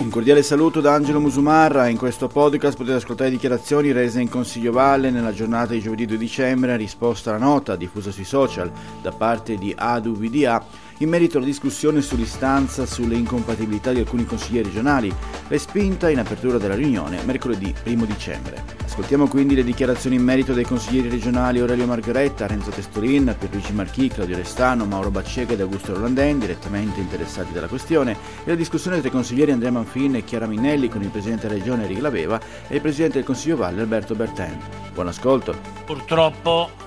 Un cordiale saluto da Angelo Musumarra. In questo podcast potete ascoltare dichiarazioni rese in Consiglio Valle nella giornata di giovedì 2 dicembre in risposta alla nota diffusa sui social da parte di ADU-VDA in merito alla discussione sull'istanza sulle incompatibilità di alcuni consiglieri regionali, respinta in apertura della riunione mercoledì 1 dicembre. Ascoltiamo quindi le dichiarazioni in merito dei consiglieri regionali Aurelio Margheretta, Renzo Testolin, Pierluigi Marchi, Claudio Restano, Mauro Baccega ed Augusto Rolandin, direttamente interessati dalla questione, e la discussione tra i consiglieri Andrea Manfin e Chiara Minnelli con il Presidente della Regione Enrico Laveva e il Presidente del Consiglio Valle Alberto Berten. Buon ascolto. Purtroppo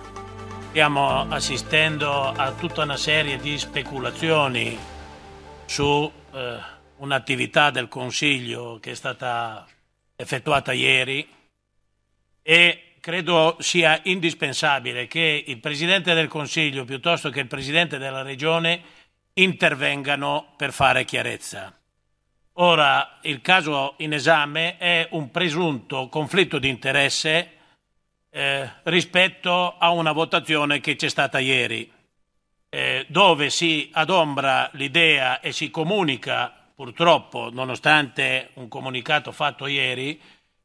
stiamo assistendo a tutta una serie di speculazioni su eh, un'attività del Consiglio che è stata effettuata ieri e credo sia indispensabile che il Presidente del Consiglio piuttosto che il Presidente della Regione intervengano per fare chiarezza. Ora, il caso in esame è un presunto conflitto di interesse eh, rispetto a una votazione che c'è stata ieri, eh, dove si adombra l'idea e si comunica, purtroppo, nonostante un comunicato fatto ieri,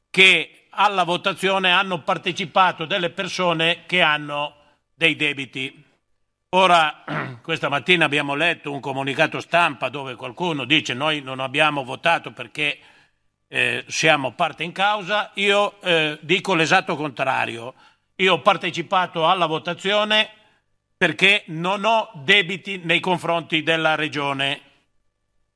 che alla votazione hanno partecipato delle persone che hanno dei debiti. Ora, questa mattina abbiamo letto un comunicato stampa dove qualcuno dice noi non abbiamo votato perché eh, siamo parte in causa, io eh, dico l'esatto contrario. Io ho partecipato alla votazione perché non ho debiti nei confronti della Regione.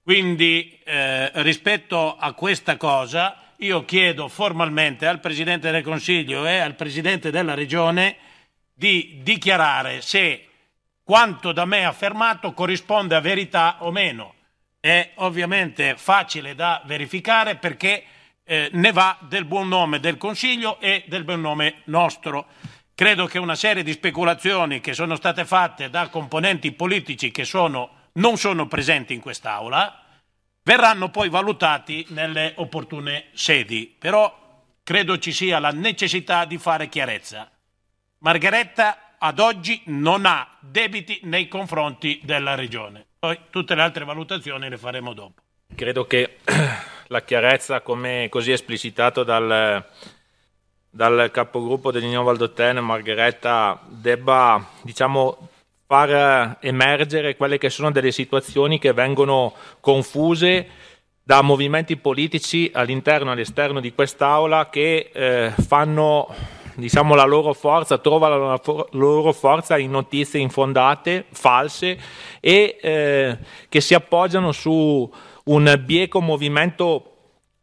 Quindi eh, rispetto a questa cosa io chiedo formalmente al Presidente del Consiglio e al Presidente della Regione di dichiarare se quanto da me affermato corrisponde a verità o meno è ovviamente facile da verificare perché eh, ne va del buon nome del Consiglio e del buon nome nostro. Credo che una serie di speculazioni che sono state fatte da componenti politici che sono, non sono presenti in quest'Aula verranno poi valutati nelle opportune sedi, però credo ci sia la necessità di fare chiarezza. Margheretta ad oggi non ha debiti nei confronti della Regione. Poi tutte le altre valutazioni le faremo dopo. Credo che la chiarezza, come così esplicitato dal, dal capogruppo dell'Unione Valdotene, Margheretta, debba diciamo, far emergere quelle che sono delle situazioni che vengono confuse da movimenti politici all'interno e all'esterno di quest'Aula che eh, fanno diciamo, la loro forza, trovano la loro forza in notizie infondate, false e eh, che si appoggiano su un bieco movimento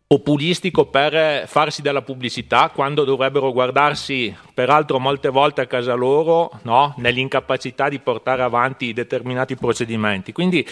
populistico per farsi della pubblicità quando dovrebbero guardarsi peraltro molte volte a casa loro no? nell'incapacità di portare avanti determinati procedimenti. Quindi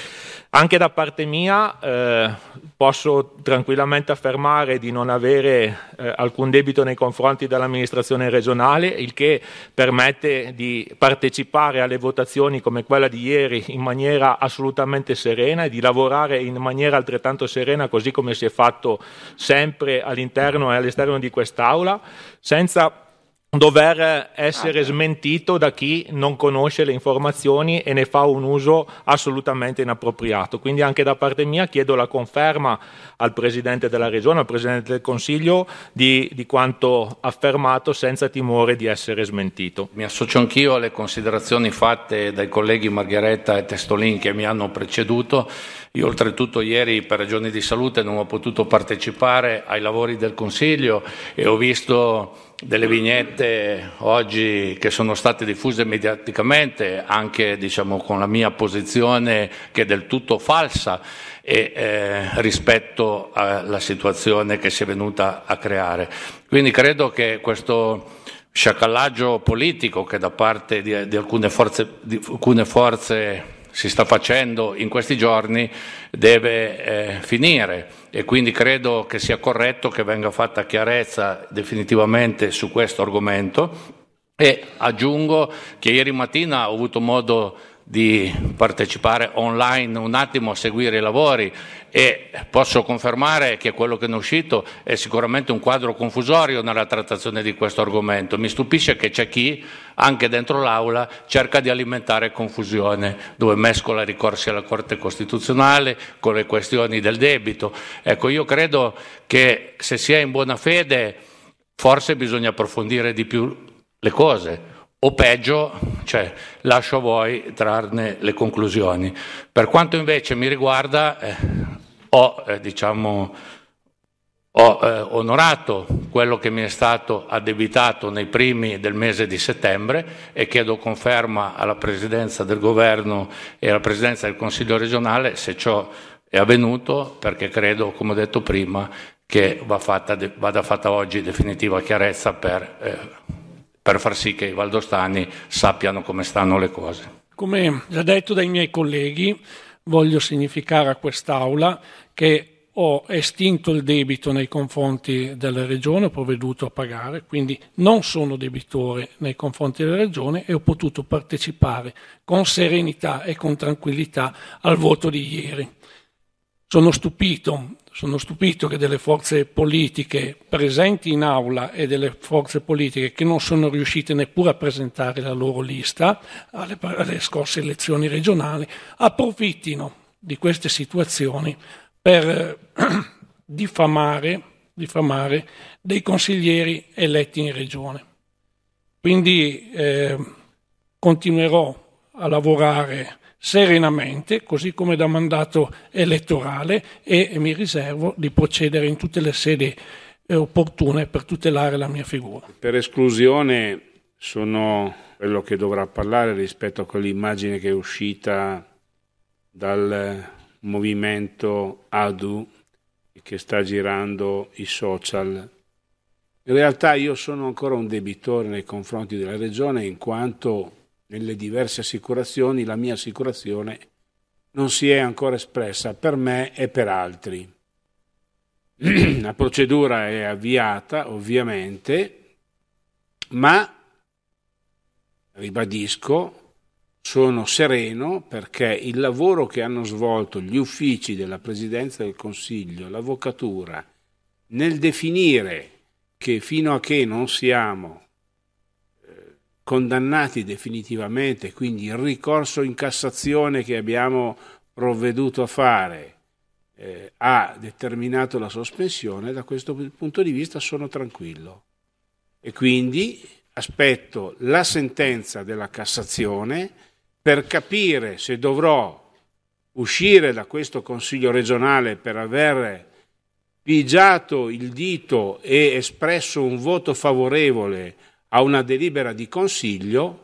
anche da parte mia eh, posso tranquillamente affermare di non avere eh, alcun debito nei confronti dell'amministrazione regionale, il che permette di partecipare alle votazioni come quella di ieri in maniera assolutamente serena e di lavorare in maniera altrettanto serena così come si è fatto sempre all'interno e all'esterno di quest'Aula, senza dover essere smentito da chi non conosce le informazioni e ne fa un uso assolutamente inappropriato. Quindi anche da parte mia chiedo la conferma al Presidente della Regione, al Presidente del Consiglio di, di quanto affermato senza timore di essere smentito. Mi associo anch'io alle considerazioni fatte dai colleghi Margheretta e Testolin che mi hanno preceduto. Io oltretutto ieri per ragioni di salute non ho potuto partecipare ai lavori del Consiglio e ho visto delle vignette oggi che sono state diffuse mediaticamente, anche diciamo, con la mia posizione che è del tutto falsa e, eh, rispetto alla situazione che si è venuta a creare. Quindi credo che questo sciacallaggio politico che da parte di, di, alcune, forze, di alcune forze si sta facendo in questi giorni deve eh, finire. E quindi credo che sia corretto che venga fatta chiarezza definitivamente su questo argomento. E aggiungo che ieri mattina ho avuto modo di partecipare online un attimo a seguire i lavori e posso confermare che quello che ne è uscito è sicuramente un quadro confusorio nella trattazione di questo argomento. Mi stupisce che c'è chi, anche dentro l'Aula, cerca di alimentare confusione, dove mescola ricorsi alla Corte Costituzionale con le questioni del debito. Ecco, io credo che se si è in buona fede forse bisogna approfondire di più le cose o peggio, cioè, lascio a voi trarne le conclusioni. Per quanto invece mi riguarda, eh, ho, eh, diciamo, ho eh, onorato quello che mi è stato addebitato nei primi del mese di settembre e chiedo conferma alla Presidenza del Governo e alla Presidenza del Consiglio regionale se ciò è avvenuto, perché credo, come ho detto prima, che va fatta, vada fatta oggi definitiva chiarezza per eh, per far sì che i valdostani sappiano come stanno le cose. Come già detto dai miei colleghi, voglio significare a quest'Aula che ho estinto il debito nei confronti della Regione, ho provveduto a pagare, quindi non sono debitore nei confronti della Regione e ho potuto partecipare con serenità e con tranquillità al voto di ieri. Sono stupito sono stupito che delle forze politiche presenti in aula e delle forze politiche che non sono riuscite neppure a presentare la loro lista alle, alle scorse elezioni regionali approfittino di queste situazioni per diffamare, diffamare, dei consiglieri eletti in regione. Quindi eh, continuerò a lavorare serenamente, così come da mandato elettorale, e mi riservo di procedere in tutte le sedi eh, opportune per tutelare la mia figura. Per esclusione sono quello che dovrà parlare rispetto a quell'immagine che è uscita dal movimento ADU che sta girando i social. In realtà io sono ancora un debitore nei confronti della regione in quanto nelle diverse assicurazioni, la mia assicurazione non si è ancora espressa per me e per altri. La procedura è avviata, ovviamente, ma ribadisco, sono sereno perché il lavoro che hanno svolto gli uffici della Presidenza del Consiglio, l'Avvocatura, nel definire che fino a che non siamo condannati definitivamente, quindi il ricorso in Cassazione che abbiamo provveduto a fare eh, ha determinato la sospensione, da questo punto di vista sono tranquillo. E quindi aspetto la sentenza della Cassazione per capire se dovrò uscire da questo Consiglio regionale per aver pigiato il dito e espresso un voto favorevole a una delibera di consiglio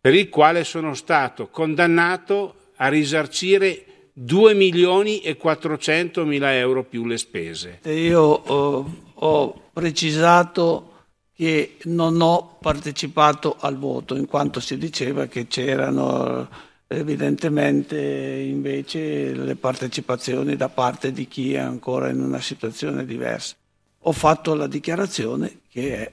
per il quale sono stato condannato a risarcire 2 milioni e 400 mila euro più le spese. Io ho, ho precisato che non ho partecipato al voto, in quanto si diceva che c'erano evidentemente invece le partecipazioni da parte di chi è ancora in una situazione diversa. Ho fatto la dichiarazione che è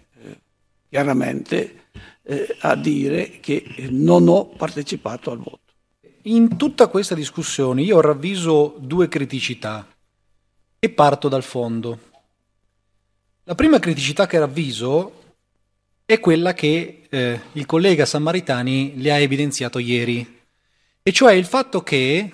chiaramente eh, a dire che non ho partecipato al voto. In tutta questa discussione io ravviso due criticità e parto dal fondo. La prima criticità che ravviso è quella che eh, il collega Sammaritani le ha evidenziato ieri, e cioè il fatto che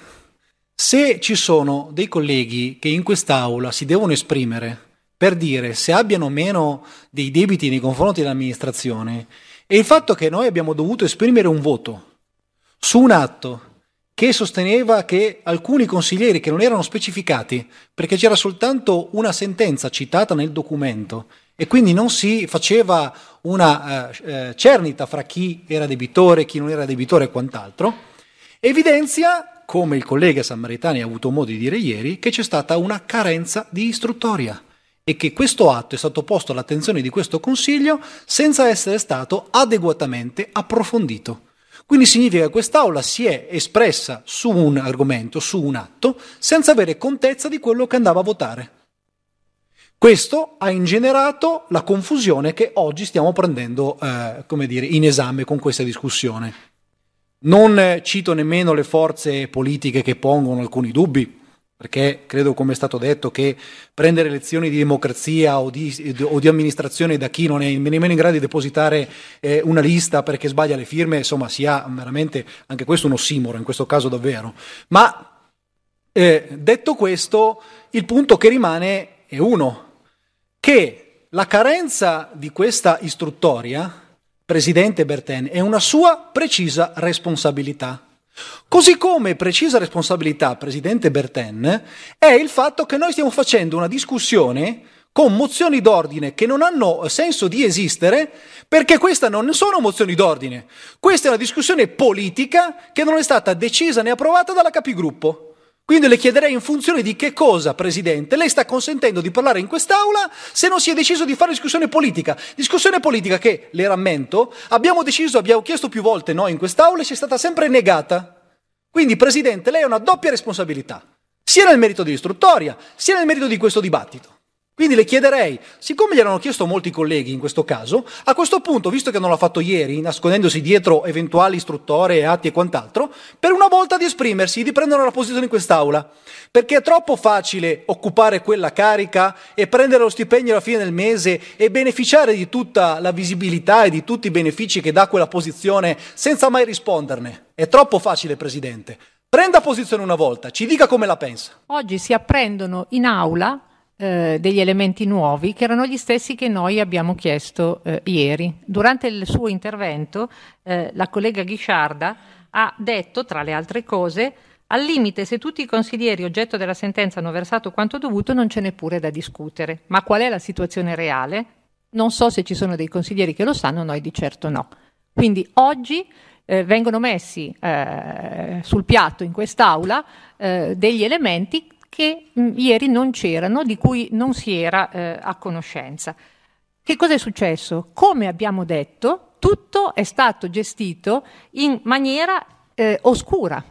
se ci sono dei colleghi che in quest'Aula si devono esprimere per dire se abbiano meno dei debiti nei confronti dell'amministrazione e il fatto che noi abbiamo dovuto esprimere un voto su un atto che sosteneva che alcuni consiglieri che non erano specificati, perché c'era soltanto una sentenza citata nel documento e quindi non si faceva una eh, eh cernita fra chi era debitore, chi non era debitore e quant'altro, evidenzia, come il collega Sammaritani ha avuto modo di dire ieri, che c'è stata una carenza di istruttoria e che questo atto è stato posto all'attenzione di questo Consiglio senza essere stato adeguatamente approfondito. Quindi significa che quest'Aula si è espressa su un argomento, su un atto, senza avere contezza di quello che andava a votare. Questo ha ingenerato la confusione che oggi stiamo prendendo eh, dire, in esame con questa discussione. Non cito nemmeno le forze politiche che pongono alcuni dubbi, perché credo, come è stato detto, che prendere lezioni di democrazia o di, o di amministrazione da chi non è nemmeno in grado di depositare eh, una lista perché sbaglia le firme, insomma, sia veramente anche questo un ossimoro, in questo caso davvero. Ma eh, detto questo, il punto che rimane è uno, che la carenza di questa istruttoria, Presidente Berten, è una sua precisa responsabilità. Così come precisa responsabilità, Presidente Berten, è il fatto che noi stiamo facendo una discussione con mozioni d'ordine che non hanno senso di esistere perché queste non sono mozioni d'ordine. Questa è una discussione politica che non è stata decisa né approvata dalla capigruppo. Quindi le chiederei in funzione di che cosa, Presidente, lei sta consentendo di parlare in quest'Aula se non si è deciso di fare discussione politica. Discussione politica che, le rammento, abbiamo deciso, abbiamo chiesto più volte noi in quest'Aula e ci è stata sempre negata. Quindi, Presidente, lei ha una doppia responsabilità, sia nel merito dell'istruttoria, sia nel merito di questo dibattito. Quindi le chiederei, siccome gli hanno chiesto molti colleghi in questo caso, a questo punto, visto che non l'ha fatto ieri, nascondendosi dietro eventuali istruttorie, atti e quant'altro, per una volta di esprimersi, di prendere una posizione in quest'Aula. Perché è troppo facile occupare quella carica e prendere lo stipendio alla fine del mese e beneficiare di tutta la visibilità e di tutti i benefici che dà quella posizione senza mai risponderne. È troppo facile, Presidente. Prenda posizione una volta, ci dica come la pensa. Oggi si apprendono in aula eh, degli elementi nuovi che erano gli stessi che noi abbiamo chiesto eh, ieri. Durante il suo intervento eh, la collega Ghisciarda ha detto, tra le altre cose, al limite, se tutti i consiglieri oggetto della sentenza hanno versato quanto dovuto, non c'è neppure da discutere. Ma qual è la situazione reale? Non so se ci sono dei consiglieri che lo sanno, noi di certo no. Quindi oggi eh, vengono messi eh, sul piatto in quest'Aula eh, degli elementi che mh, mm, ieri non c'erano, di cui non si era eh, a conoscenza. Che cosa è successo? Come abbiamo detto, tutto è stato gestito in maniera eh, oscura.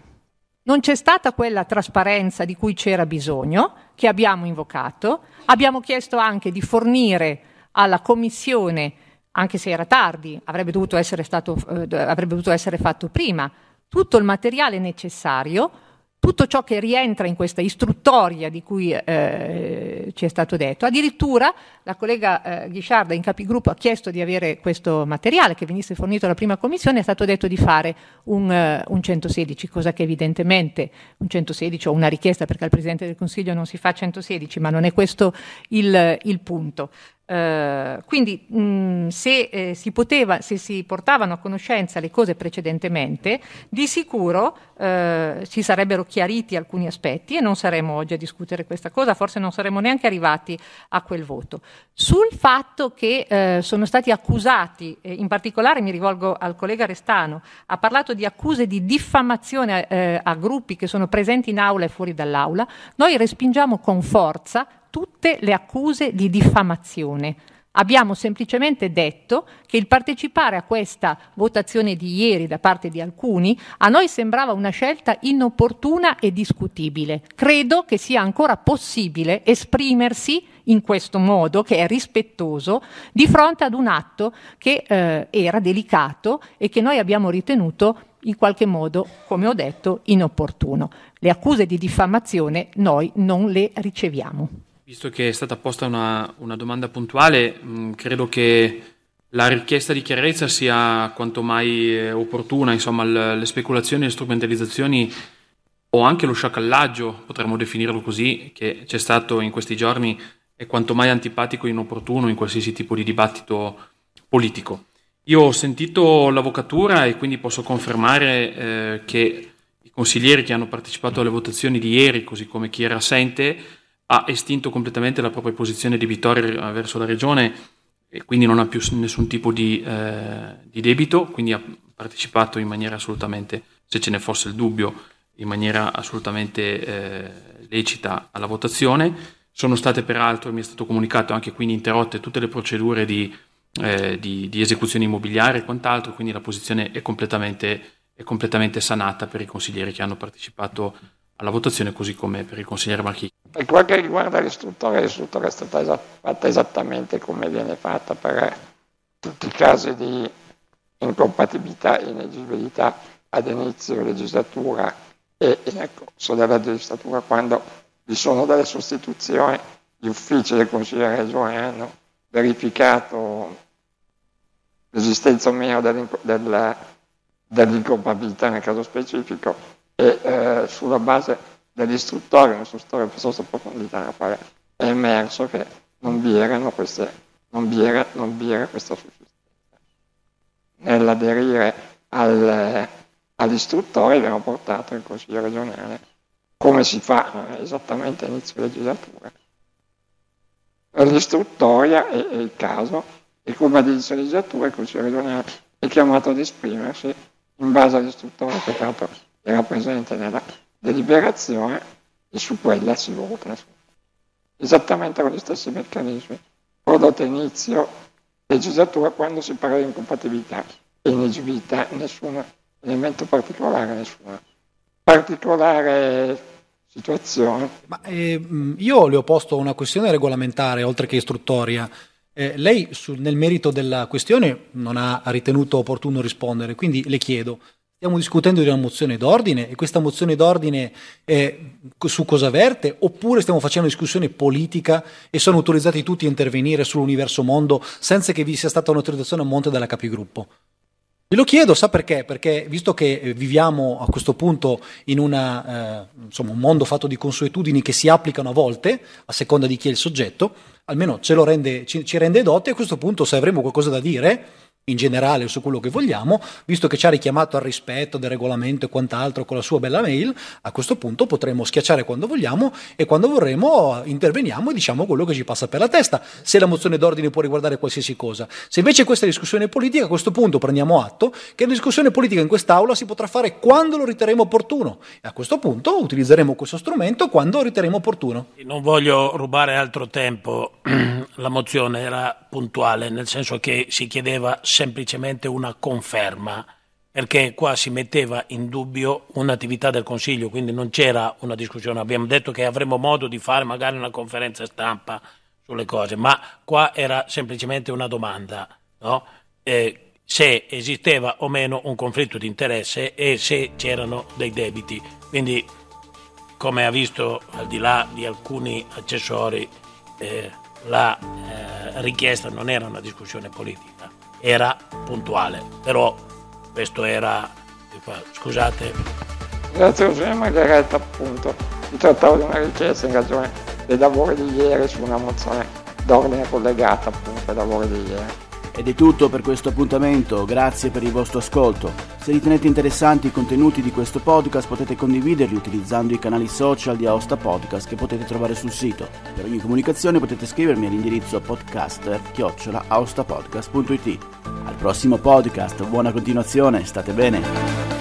Non c'è stata quella trasparenza di cui c'era bisogno, che abbiamo invocato. Abbiamo chiesto anche di fornire alla Commissione, anche se era tardi, avrebbe dovuto essere, stato, eh, avrebbe dovuto essere fatto prima, tutto il materiale necessario tutto ciò che rientra in questa istruttoria di cui eh, ci è stato detto. Addirittura la collega eh, Ghisciarda in capigruppo ha chiesto di avere questo materiale che venisse fornito alla prima commissione, è stato detto di fare un, uh, un 116, cosa che evidentemente un 116 o una richiesta perché al Presidente del Consiglio non si fa 116, ma non è questo il, il punto. Uh, quindi mh, se, eh, si poteva, se si portavano a conoscenza le cose precedentemente, di sicuro uh, si sarebbero chiariti alcuni aspetti e non saremmo oggi a discutere questa cosa, forse non saremmo neanche arrivati a quel voto. Sul fatto che uh, sono stati accusati, eh, in particolare mi rivolgo al collega Restano, ha parlato di accuse di diffamazione eh, a gruppi che sono presenti in aula e fuori dall'aula, noi respingiamo con forza tutte le accuse di diffamazione. Abbiamo semplicemente detto che il partecipare a questa votazione di ieri da parte di alcuni a noi sembrava una scelta inopportuna e discutibile. Credo che sia ancora possibile esprimersi in questo modo, che è rispettoso, di fronte ad un atto che eh, era delicato e che noi abbiamo ritenuto in qualche modo, come ho detto, inopportuno. Le accuse di diffamazione noi non le riceviamo. Visto che è stata posta una, una domanda puntuale, mh, mm, credo che la richiesta di chiarezza sia quanto mai eh, opportuna, insomma le, speculazioni le strumentalizzazioni o anche lo sciacallaggio, potremmo definirlo così, che c'è stato in questi giorni è quanto mai antipatico e inopportuno in qualsiasi tipo di dibattito politico. Io ho sentito l'avvocatura e quindi posso confermare eh, che i consiglieri che hanno partecipato alle votazioni di ieri, così come chi era assente, ha estinto completamente la propria posizione debitoria verso la regione e quindi non ha più nessun tipo di, eh, di, debito, quindi ha partecipato in maniera assolutamente, se ce ne fosse il dubbio, in maniera assolutamente eh, lecita alla votazione. Sono state peraltro, mi è stato comunicato, anche quindi interrotte tutte le procedure di, eh, di, di esecuzione immobiliare e quant'altro, quindi la posizione è completamente, è completamente sanata per i consiglieri che hanno partecipato alla votazione, così come per il consigliere Marchi. Per quel che riguarda l'istruttore, l'istruttore è stata esa- fatta esattamente come viene fatta per tutti i casi di incompatibilità e inegibilità ad inizio legislatura e nel corso della legislatura quando vi sono delle sostituzioni, gli uffici del Consiglio regionale hanno verificato l'esistenza o meno dell'incompatibilità nel caso specifico e eh, sulla base dell'istruttore, un'istruttoria piuttosto approfondita è emerso che non vi, erano queste, non vi, era, non vi era questa sussistenza. Nell'aderire al, all'istruttore abbiamo portato il Consiglio regionale, come si fa esattamente a inizio legislatura. L'istruttoria è, è il caso e come ad inizio legislatura il Consiglio regionale è chiamato ad esprimersi in base all'istruttore che tra era presente nella deliberazione e su quella si vota. Esattamente con gli stessi meccanismi prodotti a inizio legislatura quando si parla di incompatibilità e inegibilità, nessun elemento particolare, nessuna particolare situazione. Ma, eh, io le ho posto una questione regolamentare oltre che istruttoria. Eh, lei su, nel merito della questione non ha ritenuto opportuno rispondere, quindi le chiedo, Stiamo discutendo di una mozione d'ordine e questa mozione d'ordine è su cosa verte oppure stiamo facendo discussione politica e sono autorizzati tutti a intervenire sull'universo mondo senza che vi sia stata un'autorizzazione a monte della capigruppo? Ve lo chiedo, sa perché? Perché visto che viviamo a questo punto in una, eh, insomma, un mondo fatto di consuetudini che si applicano a volte, a seconda di chi è il soggetto, almeno rende, ci, ci rende dotti, a questo punto se avremo qualcosa da dire in generale su quello che vogliamo, visto che ci ha richiamato al rispetto del regolamento e quant'altro con la sua bella mail, a questo punto potremo schiacciare quando vogliamo e quando vorremo interveniamo e diciamo quello che ci passa per la testa, se la mozione d'ordine può riguardare qualsiasi cosa. Se invece questa è discussione politica, a questo punto prendiamo atto che la discussione politica in quest'Aula si potrà fare quando lo riterremo opportuno e a questo punto utilizzeremo questo strumento quando lo riterremo opportuno. Non voglio rubare altro tempo, la mozione era puntuale, nel senso che si chiedeva semplicemente una conferma, perché qua si metteva in dubbio un'attività del Consiglio, quindi non c'era una discussione. Abbiamo detto che avremo modo di fare magari una conferenza stampa sulle cose, ma qua era semplicemente una domanda, no? eh, se esisteva o meno un conflitto di interesse e se c'erano dei debiti. Quindi, come ha visto, al di là di alcuni accessori, eh, la eh, richiesta non era una discussione politica era puntuale, però questo era, scusate. Grazie Giuseppe Margheretta appunto, si trattava di una richiesta in ragione dei lavori di ieri su una mozione d'ordine collegata appunto ai lavori di ieri. Ed è tutto per questo appuntamento, grazie per il vostro ascolto. Se ritenete interessanti i contenuti di questo podcast potete condividerli utilizzando i canali social di Aosta Podcast che potete trovare sul sito. Per ogni comunicazione potete scrivermi all'indirizzo podcaster-aostapodcast.it. Al prossimo podcast, buona continuazione, state bene!